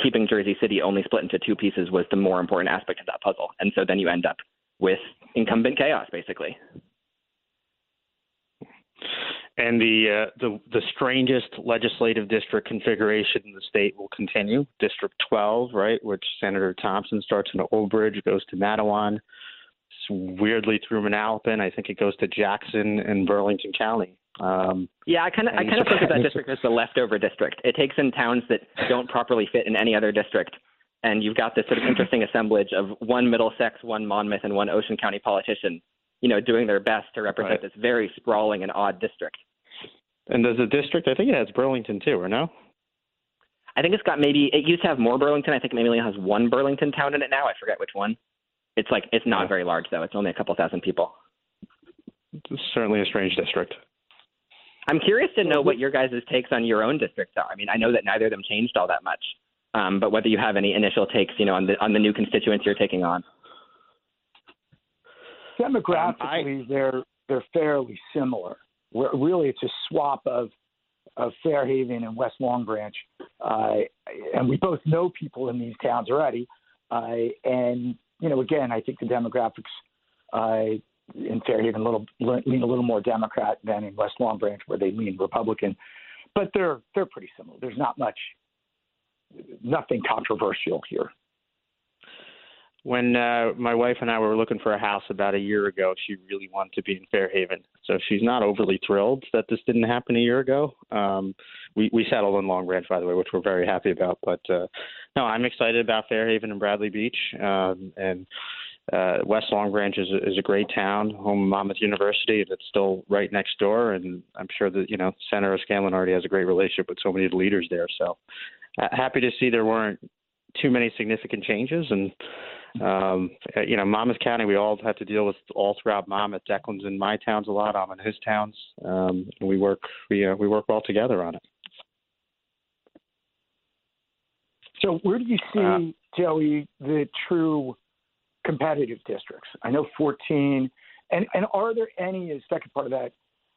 keeping Jersey City only split into two pieces was the more important aspect of that puzzle. And so then you end up with incumbent chaos, basically. And the, uh, the the strangest legislative district configuration in the state will continue. District 12, right, which Senator Thompson starts in Old Bridge, goes to Matawan, weirdly through Manalapan. I think it goes to Jackson and Burlington County. Um, yeah, I kind of I kind of think of that district as the leftover district. It takes in towns that don't properly fit in any other district, and you've got this sort of interesting assemblage of one Middlesex, one Monmouth, and one Ocean County politician you know, doing their best to represent right. this very sprawling and odd district. And does the district? I think it has Burlington too, or no? I think it's got maybe. It used to have more Burlington. I think it maybe only has one Burlington town in it now. I forget which one. It's like it's not very large though. It's only a couple thousand people. It's certainly a strange district. I'm curious to know what your guys' takes on your own districts are. I mean, I know that neither of them changed all that much, um, but whether you have any initial takes, you know, on the on the new constituents you're taking on. Demographically, um, I, they're they're fairly similar. We're, really, it's a swap of of Fair Haven and West Long Branch, uh, and we both know people in these towns already. Uh, and you know, again, I think the demographics uh, in Fair Haven a little lean a little more Democrat than in West Long Branch, where they lean Republican. But they're they're pretty similar. There's not much, nothing controversial here. When uh, my wife and I were looking for a house about a year ago, she really wanted to be in Fair Haven. So she's not overly thrilled that this didn't happen a year ago. Um, we we settled in Long Branch, by the way, which we're very happy about. But uh, no, I'm excited about Fair Haven and Bradley Beach, um, and uh, West Long Branch is a, is a great town, home of Monmouth University. That's still right next door, and I'm sure that you know Senator Scanlan already has a great relationship with so many of the leaders there. So uh, happy to see there weren't too many significant changes, and um, you know Monmouth County, we all have to deal with all throughout Monmouth. Declan's in my towns a lot. I'm in his towns. Um, and we work we uh, we work well together on it. So where do you see, uh, Joey, the true competitive districts? I know 14. And, and are there any, as second part of that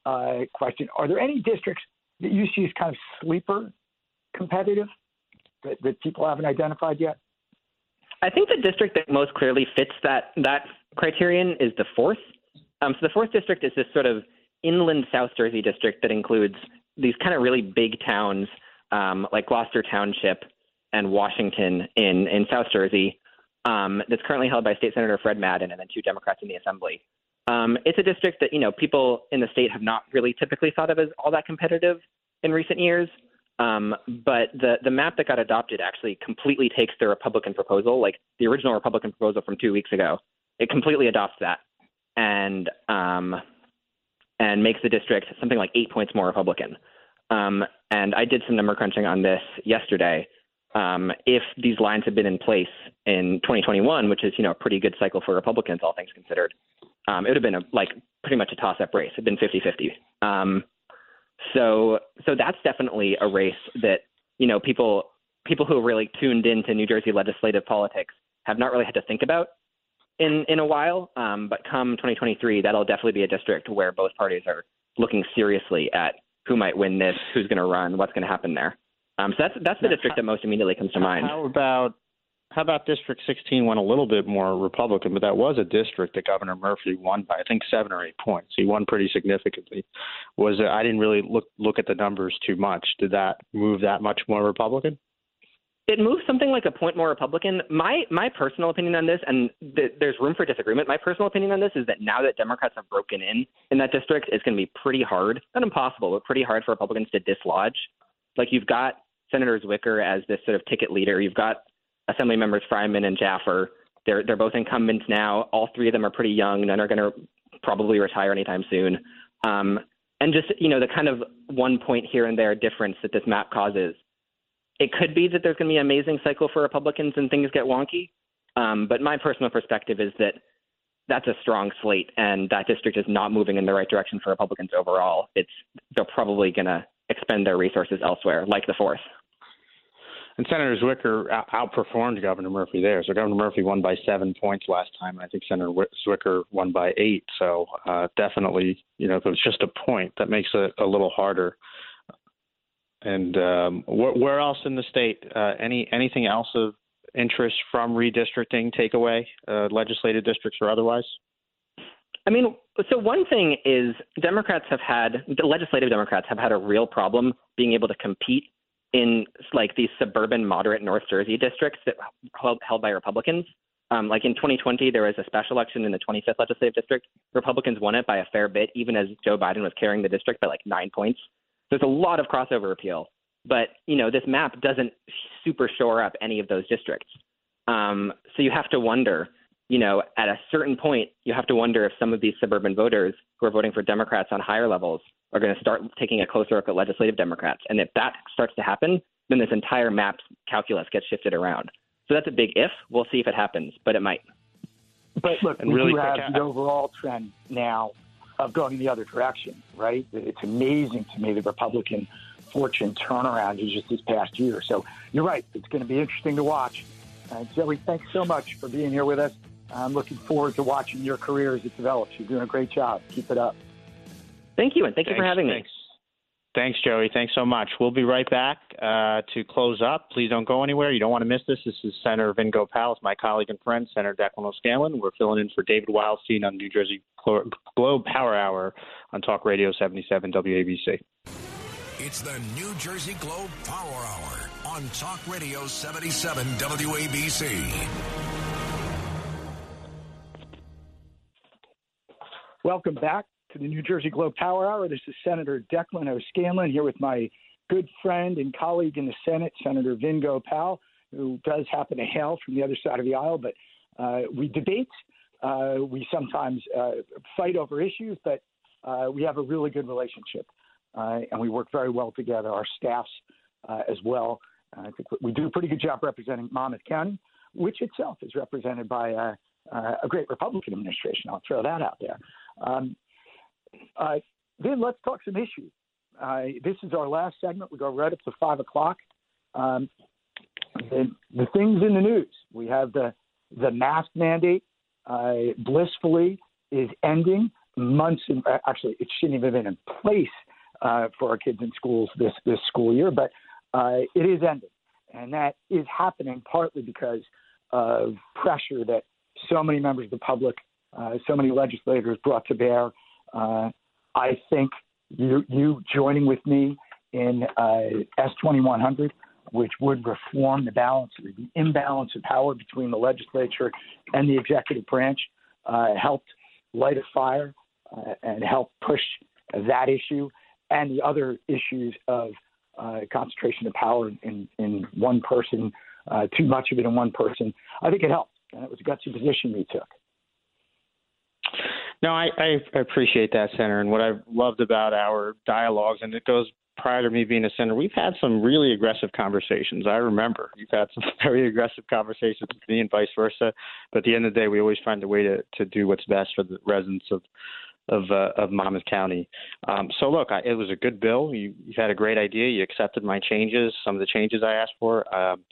uh, question, are there any districts that you see as kind of sleeper competitive that, that people haven't identified yet? I think the district that most clearly fits that, that criterion is the fourth. Um, so the fourth district is this sort of inland South Jersey district that includes these kind of really big towns um, like Gloucester Township and Washington in, in South Jersey, um, that's currently held by State Senator Fred Madden and then two Democrats in the Assembly. Um, it's a district that you know people in the state have not really typically thought of as all that competitive in recent years. Um, but the the map that got adopted actually completely takes the Republican proposal, like the original Republican proposal from two weeks ago. It completely adopts that and um, and makes the district something like eight points more Republican. Um, and I did some number crunching on this yesterday, um, if these lines had been in place in 2021, which is you know a pretty good cycle for Republicans, all things considered, um, it would have been a, like pretty much a toss-up race. It'd been 50-50. Um, so so that's definitely a race that you know people people who are really tuned into New Jersey legislative politics have not really had to think about in in a while. Um, but come 2023, that'll definitely be a district where both parties are looking seriously at who might win this, who's going to run, what's going to happen there. Um, so that's that's the district that most immediately comes to mind. How about how about District 16 went a little bit more Republican, but that was a district that Governor Murphy won by I think seven or eight points. He won pretty significantly. Was I didn't really look look at the numbers too much. Did that move that much more Republican? It moves something like a point more Republican. My my personal opinion on this, and th- there's room for disagreement. My personal opinion on this is that now that Democrats have broken in in that district, it's going to be pretty hard, not impossible, but pretty hard for Republicans to dislodge. Like you've got Senator Zwicker as this sort of ticket leader. You've got Assembly members Freiman and Jaffer. They're they're both incumbents now. All three of them are pretty young. None are going to probably retire anytime soon. Um, and just you know the kind of one point here and there difference that this map causes. It could be that there's going to be an amazing cycle for Republicans and things get wonky. Um, but my personal perspective is that that's a strong slate, and that district is not moving in the right direction for Republicans overall. It's they're probably going to expend their resources elsewhere, like the fourth. And Senator Zwicker outperformed Governor Murphy there. So Governor Murphy won by seven points last time, and I think Senator Zwicker won by eight. So uh, definitely, you know, if it's just a point, that makes it a little harder. And um, wh- where else in the state? Uh, any anything else of interest from redistricting takeaway, uh, legislative districts or otherwise? I mean, so one thing is Democrats have had, the legislative Democrats have had a real problem being able to compete in like these suburban moderate North Jersey districts that held, by Republicans. Um, like in 2020, there was a special election in the 25th legislative district. Republicans won it by a fair bit, even as Joe Biden was carrying the district by like nine points. There's a lot of crossover appeal, but you know this map doesn't super shore up any of those districts. Um, so you have to wonder you know, at a certain point, you have to wonder if some of these suburban voters who are voting for Democrats on higher levels are going to start taking a closer look at legislative Democrats. And if that starts to happen, then this entire map calculus gets shifted around. So that's a big if. We'll see if it happens, but it might. But look, and we really do have quick, the overall trend now of going in the other direction, right? It's amazing to me the Republican fortune turnaround is just this past year. So you're right. It's going to be interesting to watch. Uh, Joey, thanks so much for being here with us. I'm looking forward to watching your career as it develops. You're doing a great job. Keep it up. Thank you, and thank Thanks, you for having thanks. me. Thanks, Joey. Thanks so much. We'll be right back uh, to close up. Please don't go anywhere. You don't want to miss this. This is Senator Vin Gopal, my colleague and friend, Senator Declan O'Scanlan. We're filling in for David Wildstein on New Jersey Globe Power Hour on Talk Radio 77 WABC. It's the New Jersey Globe Power Hour on Talk Radio 77 WABC. Welcome back to the New Jersey Globe Power Hour. This is Senator Declan O'Scanlan here with my good friend and colleague in the Senate, Senator Vin Gopal, who does happen to hail from the other side of the aisle. But uh, we debate. Uh, we sometimes uh, fight over issues, but uh, we have a really good relationship, uh, and we work very well together. Our staffs uh, as well. I think we do a pretty good job representing Monmouth County, which itself is represented by a, a great Republican administration. I'll throw that out there. Um, uh, then let's talk some issues. Uh, this is our last segment. We go right up to five o'clock. Um, the, the, things in the news. We have the the mask mandate. Uh, blissfully is ending. Months, in, actually, it shouldn't even have been in place uh, for our kids in schools this this school year, but uh, it is ending, and that is happening partly because of pressure that so many members of the public, uh, so many legislators brought to bear uh, I think you, you joining with me in uh, S2100, which would reform the balance, the imbalance of power between the legislature and the executive branch, uh, helped light a fire uh, and help push that issue and the other issues of uh, concentration of power in, in one person, uh, too much of it in one person. I think it helped, and it was a gutsy position we took. No, I, I appreciate that, Senator. And what I've loved about our dialogues, and it goes prior to me being a senator, we've had some really aggressive conversations. I remember you've had some [LAUGHS] very aggressive conversations with me and vice versa. But at the end of the day, we always find a way to, to do what's best for the residents of of uh, of Monmouth County. Um, so look, I, it was a good bill. You, you had a great idea. You accepted my changes, some of the changes I asked for. Um,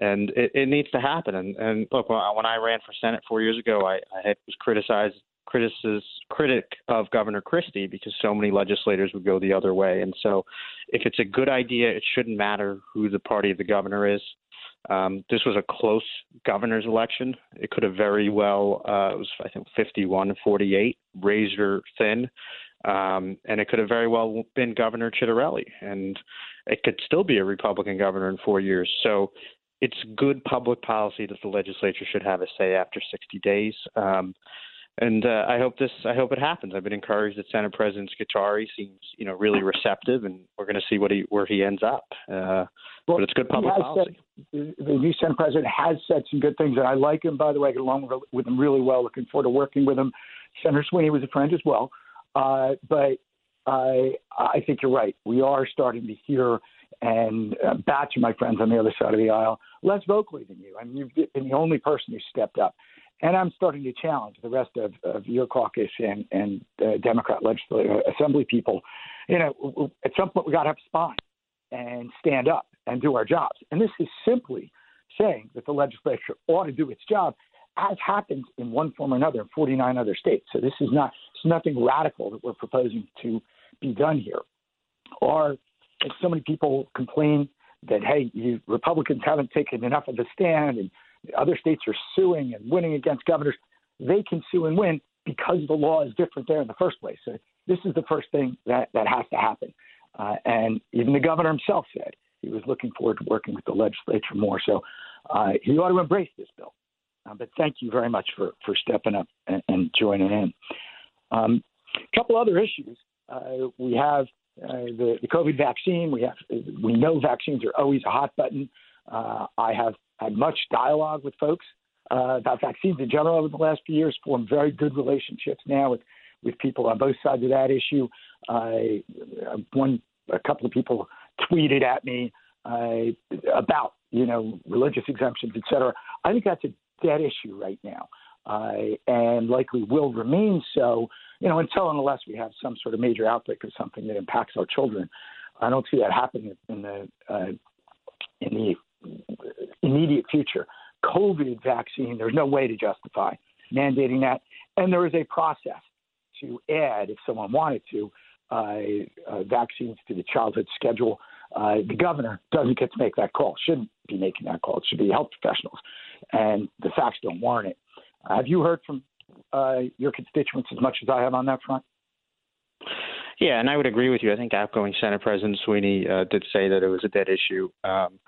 and it, it needs to happen. And, and look, when I, when I ran for Senate four years ago, I, I was criticized critic of Governor Christie because so many legislators would go the other way. And so, if it's a good idea, it shouldn't matter who the party of the governor is. Um, this was a close governor's election. It could have very well, uh, it was I think 51 48, razor thin, um, and it could have very well been Governor Ciattarelli, and it could still be a Republican governor in four years. So it's good public policy that the legislature should have a say after 60 days. Um, and uh, I hope this. I hope it happens. I've been encouraged that Senate President Scutari seems, you know, really receptive, and we're going to see what he where he ends up. Uh, well, but it's good public policy. Said, the new Senate President has said some good things, and I like him. By the way, I get along with him really well. Looking forward to working with him. Senator Sweeney was a friend as well, uh, but I I think you're right. We are starting to hear and uh, back to my friends on the other side of the aisle less vocally than you. I mean, you've been the only person who stepped up and I'm starting to challenge the rest of, of your caucus and, and uh, Democrat legislative uh, assembly people. You know, at some point we got to have spine and stand up and do our jobs. And this is simply saying that the legislature ought to do its job, as happens in one form or another in 49 other states. So this is not it's nothing radical that we're proposing to be done here. Or so many people complain that hey, you Republicans haven't taken enough of a stand and other states are suing and winning against governors. They can sue and win because the law is different there in the first place. So this is the first thing that, that has to happen. Uh, and even the governor himself said he was looking forward to working with the legislature more. So uh, he ought to embrace this bill. Uh, but thank you very much for, for stepping up and, and joining in. Um, a couple other issues. Uh, we have uh, the, the COVID vaccine. We have we know vaccines are always a hot button. Uh, I have had much dialogue with folks uh, about vaccines in general over the last few years, formed very good relationships now with, with people on both sides of that issue. Uh, one, a couple of people tweeted at me uh, about, you know, religious exemptions, et cetera. I think that's a dead issue right now. uh, and likely will remain so. You know, until unless we have some sort of major outbreak or something that impacts our children. I don't see that happening in the uh, in the immediate future. COVID vaccine, there's no way to justify mandating that, and there is a process to add, if someone wanted to, uh, uh, vaccines to the childhood schedule. Uh, the governor doesn't get to make that call. Shouldn't be making that call. It should be health professionals, and the facts don't warrant it. have you heard from uh, your constituents as much as I have on that front? Yeah, and I would agree with you. I think outgoing Senate President Sweeney uh, did say that it was a dead issue. Um,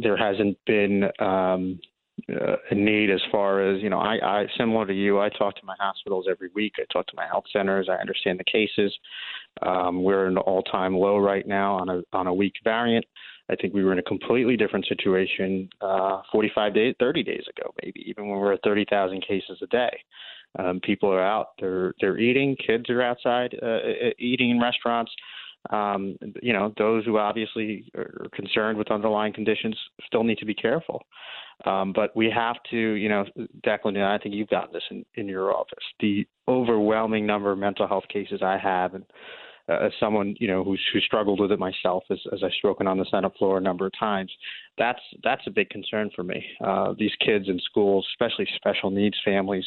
there hasn't been um, uh, a need as far as you know. I, I similar to you. I talk to my hospitals every week. I talk to my health centers. I understand the cases. Um, we're in an all-time low right now on a on a weak variant. I think we were in a completely different situation uh, 45 days, 30 days ago, maybe even when we were at 30,000 cases a day. Um, people are out, they're they're eating. Kids are outside uh, eating in restaurants. Um, you know, those who obviously are concerned with underlying conditions still need to be careful. Um, but we have to, you know, Declan, and I think you've gotten this in, in your office. The overwhelming number of mental health cases I have, and uh, as someone, you know, who's who struggled with it myself, as, as I've spoken on the Senate floor a number of times, that's that's a big concern for me. Uh, these kids in schools, especially special needs families,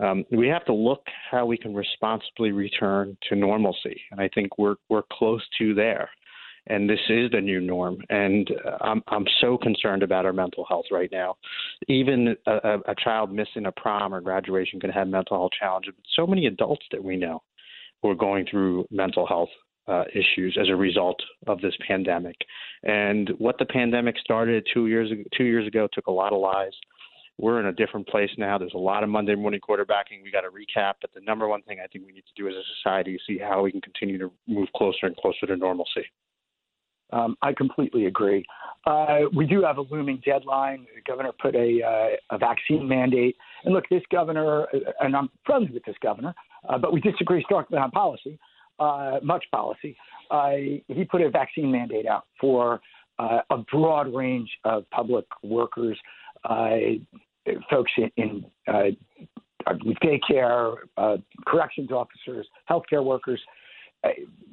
um, we have to look how we can responsibly return to normalcy, and I think we're we're close to there and this is the new norm. And uh, I'm I'm so concerned about our mental health right now. Even a, a child missing a prom or graduation can have mental health challenges. But so many adults that we know who are going through mental health uh, issues as a result of this pandemic. And what the pandemic started two years two years ago took a lot of lives. We're in a different place now. There's a lot of Monday morning quarterbacking. We got to recap. But the number one thing I think we need to do as a society is see how we can continue to move closer and closer to normalcy. Um, I completely agree. Uh, we do have a looming deadline. The governor put a, uh, a vaccine mandate. And look, this governor, uh, and I'm friends with this governor, uh, but we disagree strongly on policy, uh, much policy. Uh, he put a vaccine mandate out for a broad range of public workers, folks in, in daycare, corrections officers, healthcare workers. Uh,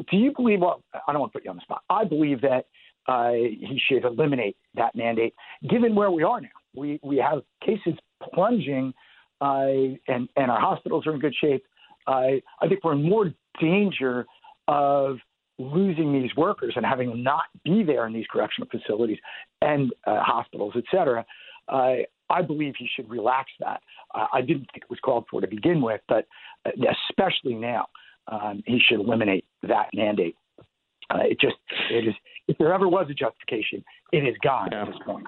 do you believe? Well, I don't want to put you on the spot. I believe that uh, he should eliminate that mandate, given where we are now. We we have cases plunging, uh, and and our hospitals are in good shape. I think we're in more danger of losing these workers and having them not be there in these correctional facilities and uh, hospitals, et cetera. Uh, I believe he should relax that. Uh, I didn't think it was called for to begin with, but especially now um, he should eliminate that mandate. Uh, it just it is if there ever was a justification, it is gone yeah. at this point.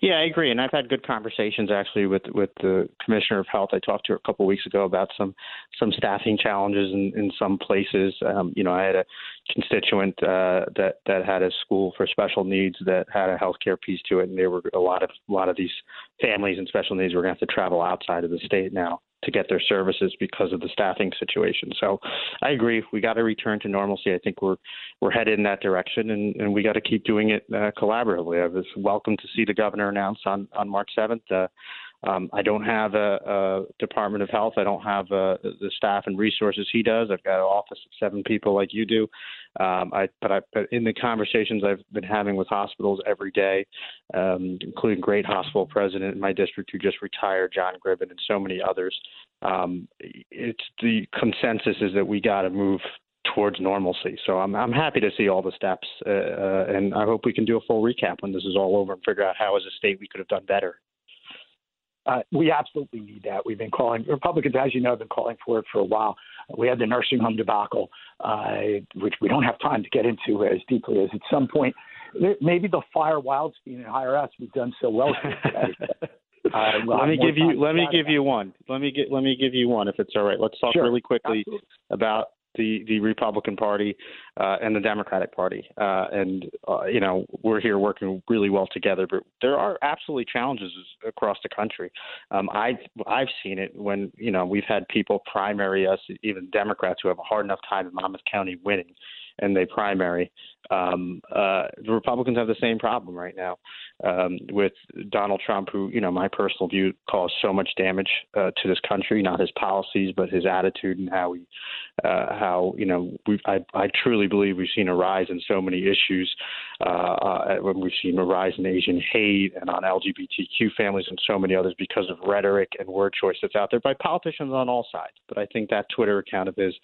Yeah, I agree, and I've had good conversations actually with with the commissioner of health. I talked to her a couple of weeks ago about some some staffing challenges in, in some places. Um, you know, I had a constituent uh, that that had a school for special needs that had a healthcare piece to it, and there were a lot of a lot of these families and special needs were going to have to travel outside of the state now to get their services because of the staffing situation. So I agree. We got to return to normalcy. I think we're we're headed in that direction, and, and we got to keep doing it uh, collaboratively. I was welcome to see the governor announce on on March 7th. Uh, um, I don't have a, a Department of Health. I don't have uh, the staff and resources he does. I've got an office of seven people like you do. Um, I, but, I, but in the conversations I've been having with hospitals every day, um, including great hospital president in my district who just retired, John Gribben, and so many others, um, it's the consensus is that we got to move towards normalcy. So I'm I'm happy to see all the steps, uh, uh, and I hope we can do a full recap when this is all over and figure out how, as a state, we could have done better. Uh, we absolutely need that. We've been calling Republicans, as you know, have been calling for it for a while. We had the nursing home debacle, uh, which we don't have time to get into as deeply as at some point. Maybe the fire Wildstein and IRS we've done so well today. [LAUGHS] Uh, we'll let me give you let me give you one. Let me get let me give you one if it's all right. Let's talk sure. really quickly Absolutely. about the the Republican Party uh, and the Democratic Party, uh, and uh, you know we're here working really well together. But there are absolutely challenges across the country. Um, I've I've seen it when you know we've had people primary us, even Democrats who have a hard enough time in Monmouth County winning, and they primary Um, uh, the Republicans have the same problem right now um, with Donald Trump, who, you know, my personal view caused so much damage uh, to this country, not his policies, but his attitude and how he, uh, how, you know, we I, I truly believe we've seen a rise in so many issues uh, uh, when we've seen a rise in Asian hate and on LGBTQ families and so many others because of rhetoric and word choice that's out there by politicians on all sides. But I think that Twitter account of his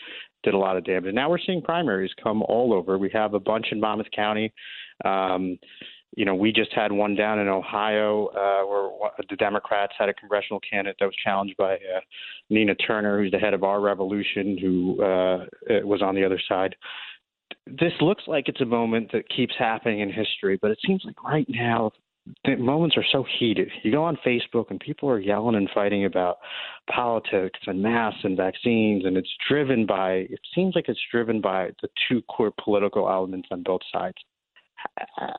did a lot of damage. And now we're seeing primaries come all over. We have a bunch in Monmouth County. Um, you know, we just had one down in Ohio uh, where the Democrats had a congressional candidate that was challenged by uh, Nina Turner, who's the head of our revolution, who uh, was on the other side. This looks like it's a moment that keeps happening in history, but it seems like right now the moments are so heated. You go on Facebook and people are yelling and fighting about politics and masks and vaccines, and it's driven by. It seems like it's driven by the two core political elements on both sides.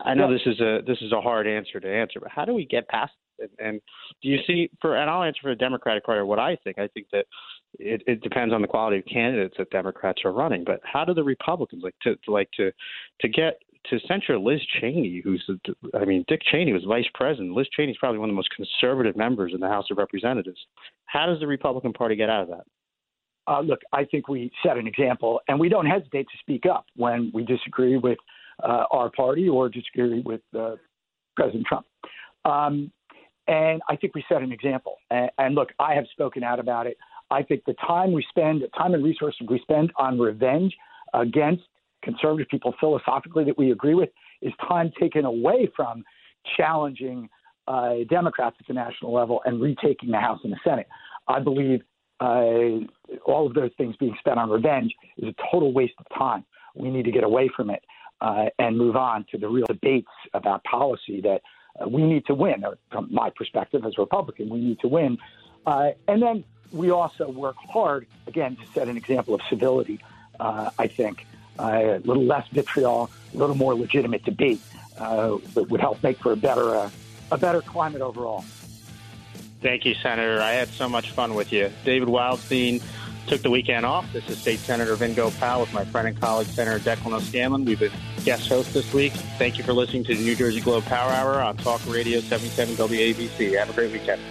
I know this is a this is a hard answer to answer, but how do we get past it? And do you see for and I'll answer for the Democratic Party what I think. I think that it, it depends on the quality of candidates that Democrats are running. But how do the Republicans like to like to to get to censure Liz Cheney, who's, I mean, Dick Cheney was vice president. Liz Cheney is probably one of the most conservative members in the House of Representatives. How does the Republican Party get out of that? Uh, look, I think we set an example, and we don't hesitate to speak up when we disagree with uh, our party or disagree with uh, President Trump. Um, and I think we set an example. And, and look, I have spoken out about it. I think the time we spend, the time and resources we spend on revenge against conservative people philosophically that we agree with is time taken away from challenging uh, Democrats at the national level and retaking the House and the Senate. I believe uh, all of those things being spent on revenge is a total waste of time. We need to get away from it uh, and move on to the real debates about policy that uh, we need to win. From my perspective as a Republican, we need to win. Uh, and then we also work hard, again, to set an example of civility, uh, I think. Uh, a little less vitriol, a little more legitimate debate uh, that would help make for a better, a better climate overall. Thank you, Senator. I had so much fun with you. David Wildstein took the weekend off. This is State Senator Vin Gopal with my friend and colleague, Senator Declan O'Scanlan. We've been guest hosts this week. Thank you for listening to the New Jersey Globe Power Hour on Talk Radio 77 WABC. Have a great weekend.